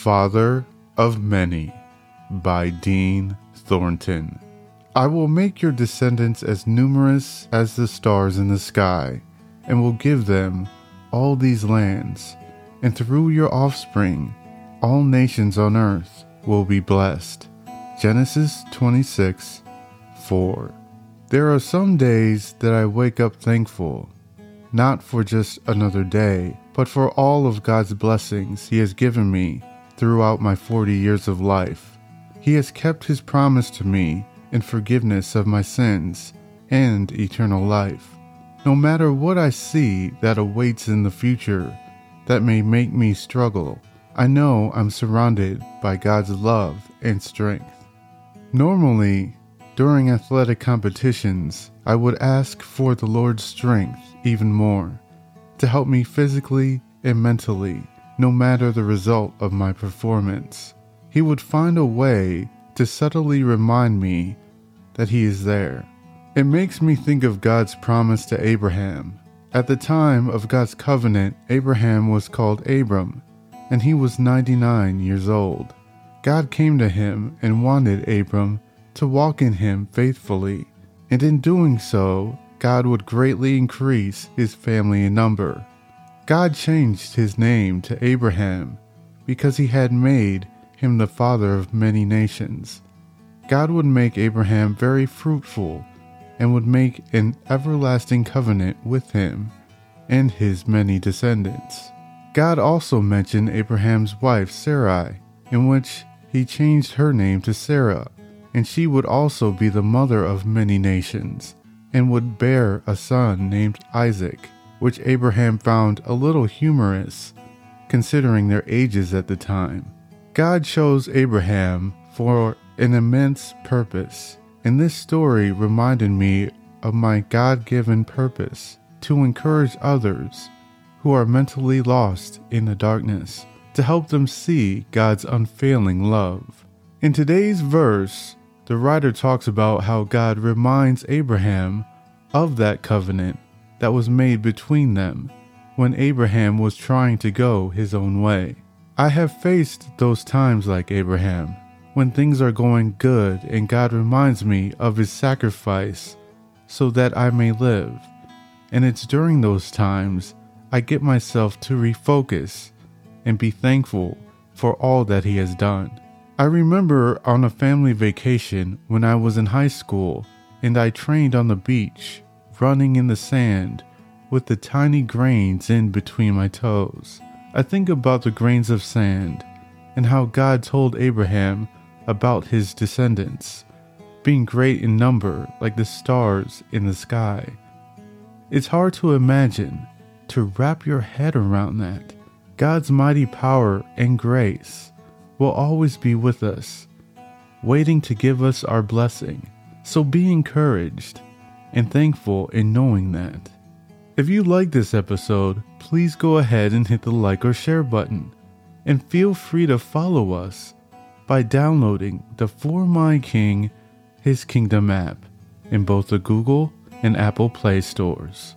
Father of Many by Dean Thornton. I will make your descendants as numerous as the stars in the sky, and will give them all these lands, and through your offspring, all nations on earth will be blessed. Genesis 26 4. There are some days that I wake up thankful, not for just another day, but for all of God's blessings He has given me throughout my 40 years of life. He has kept His promise to me in forgiveness of my sins and eternal life. No matter what I see that awaits in the future that may make me struggle, I know I'm surrounded by God's love and strength. Normally, during athletic competitions, I would ask for the Lord's strength even more to help me physically and mentally, no matter the result of my performance. He would find a way to subtly remind me that He is there. It makes me think of God's promise to Abraham. At the time of God's covenant, Abraham was called Abram, and he was 99 years old. God came to him and wanted Abram to walk in him faithfully, and in doing so, God would greatly increase his family in number. God changed his name to Abraham because he had made him the father of many nations. God would make Abraham very fruitful and would make an everlasting covenant with him and his many descendants. God also mentioned Abraham's wife Sarai, in which he changed her name to Sarah, and she would also be the mother of many nations, and would bear a son named Isaac, which Abraham found a little humorous, considering their ages at the time. God chose Abraham for an immense purpose, and this story reminded me of my God given purpose to encourage others who are mentally lost in the darkness to help them see God's unfailing love. In today's verse, the writer talks about how God reminds Abraham of that covenant that was made between them when Abraham was trying to go his own way. I have faced those times like Abraham, when things are going good and God reminds me of his sacrifice so that I may live. And it's during those times I get myself to refocus and be thankful for all that he has done. I remember on a family vacation when I was in high school and I trained on the beach, running in the sand with the tiny grains in between my toes. I think about the grains of sand and how God told Abraham about his descendants being great in number like the stars in the sky. It's hard to imagine, to wrap your head around that. God's mighty power and grace will always be with us, waiting to give us our blessing. So be encouraged and thankful in knowing that. If you like this episode, please go ahead and hit the like or share button, and feel free to follow us by downloading the For My King His Kingdom app in both the Google and Apple Play stores.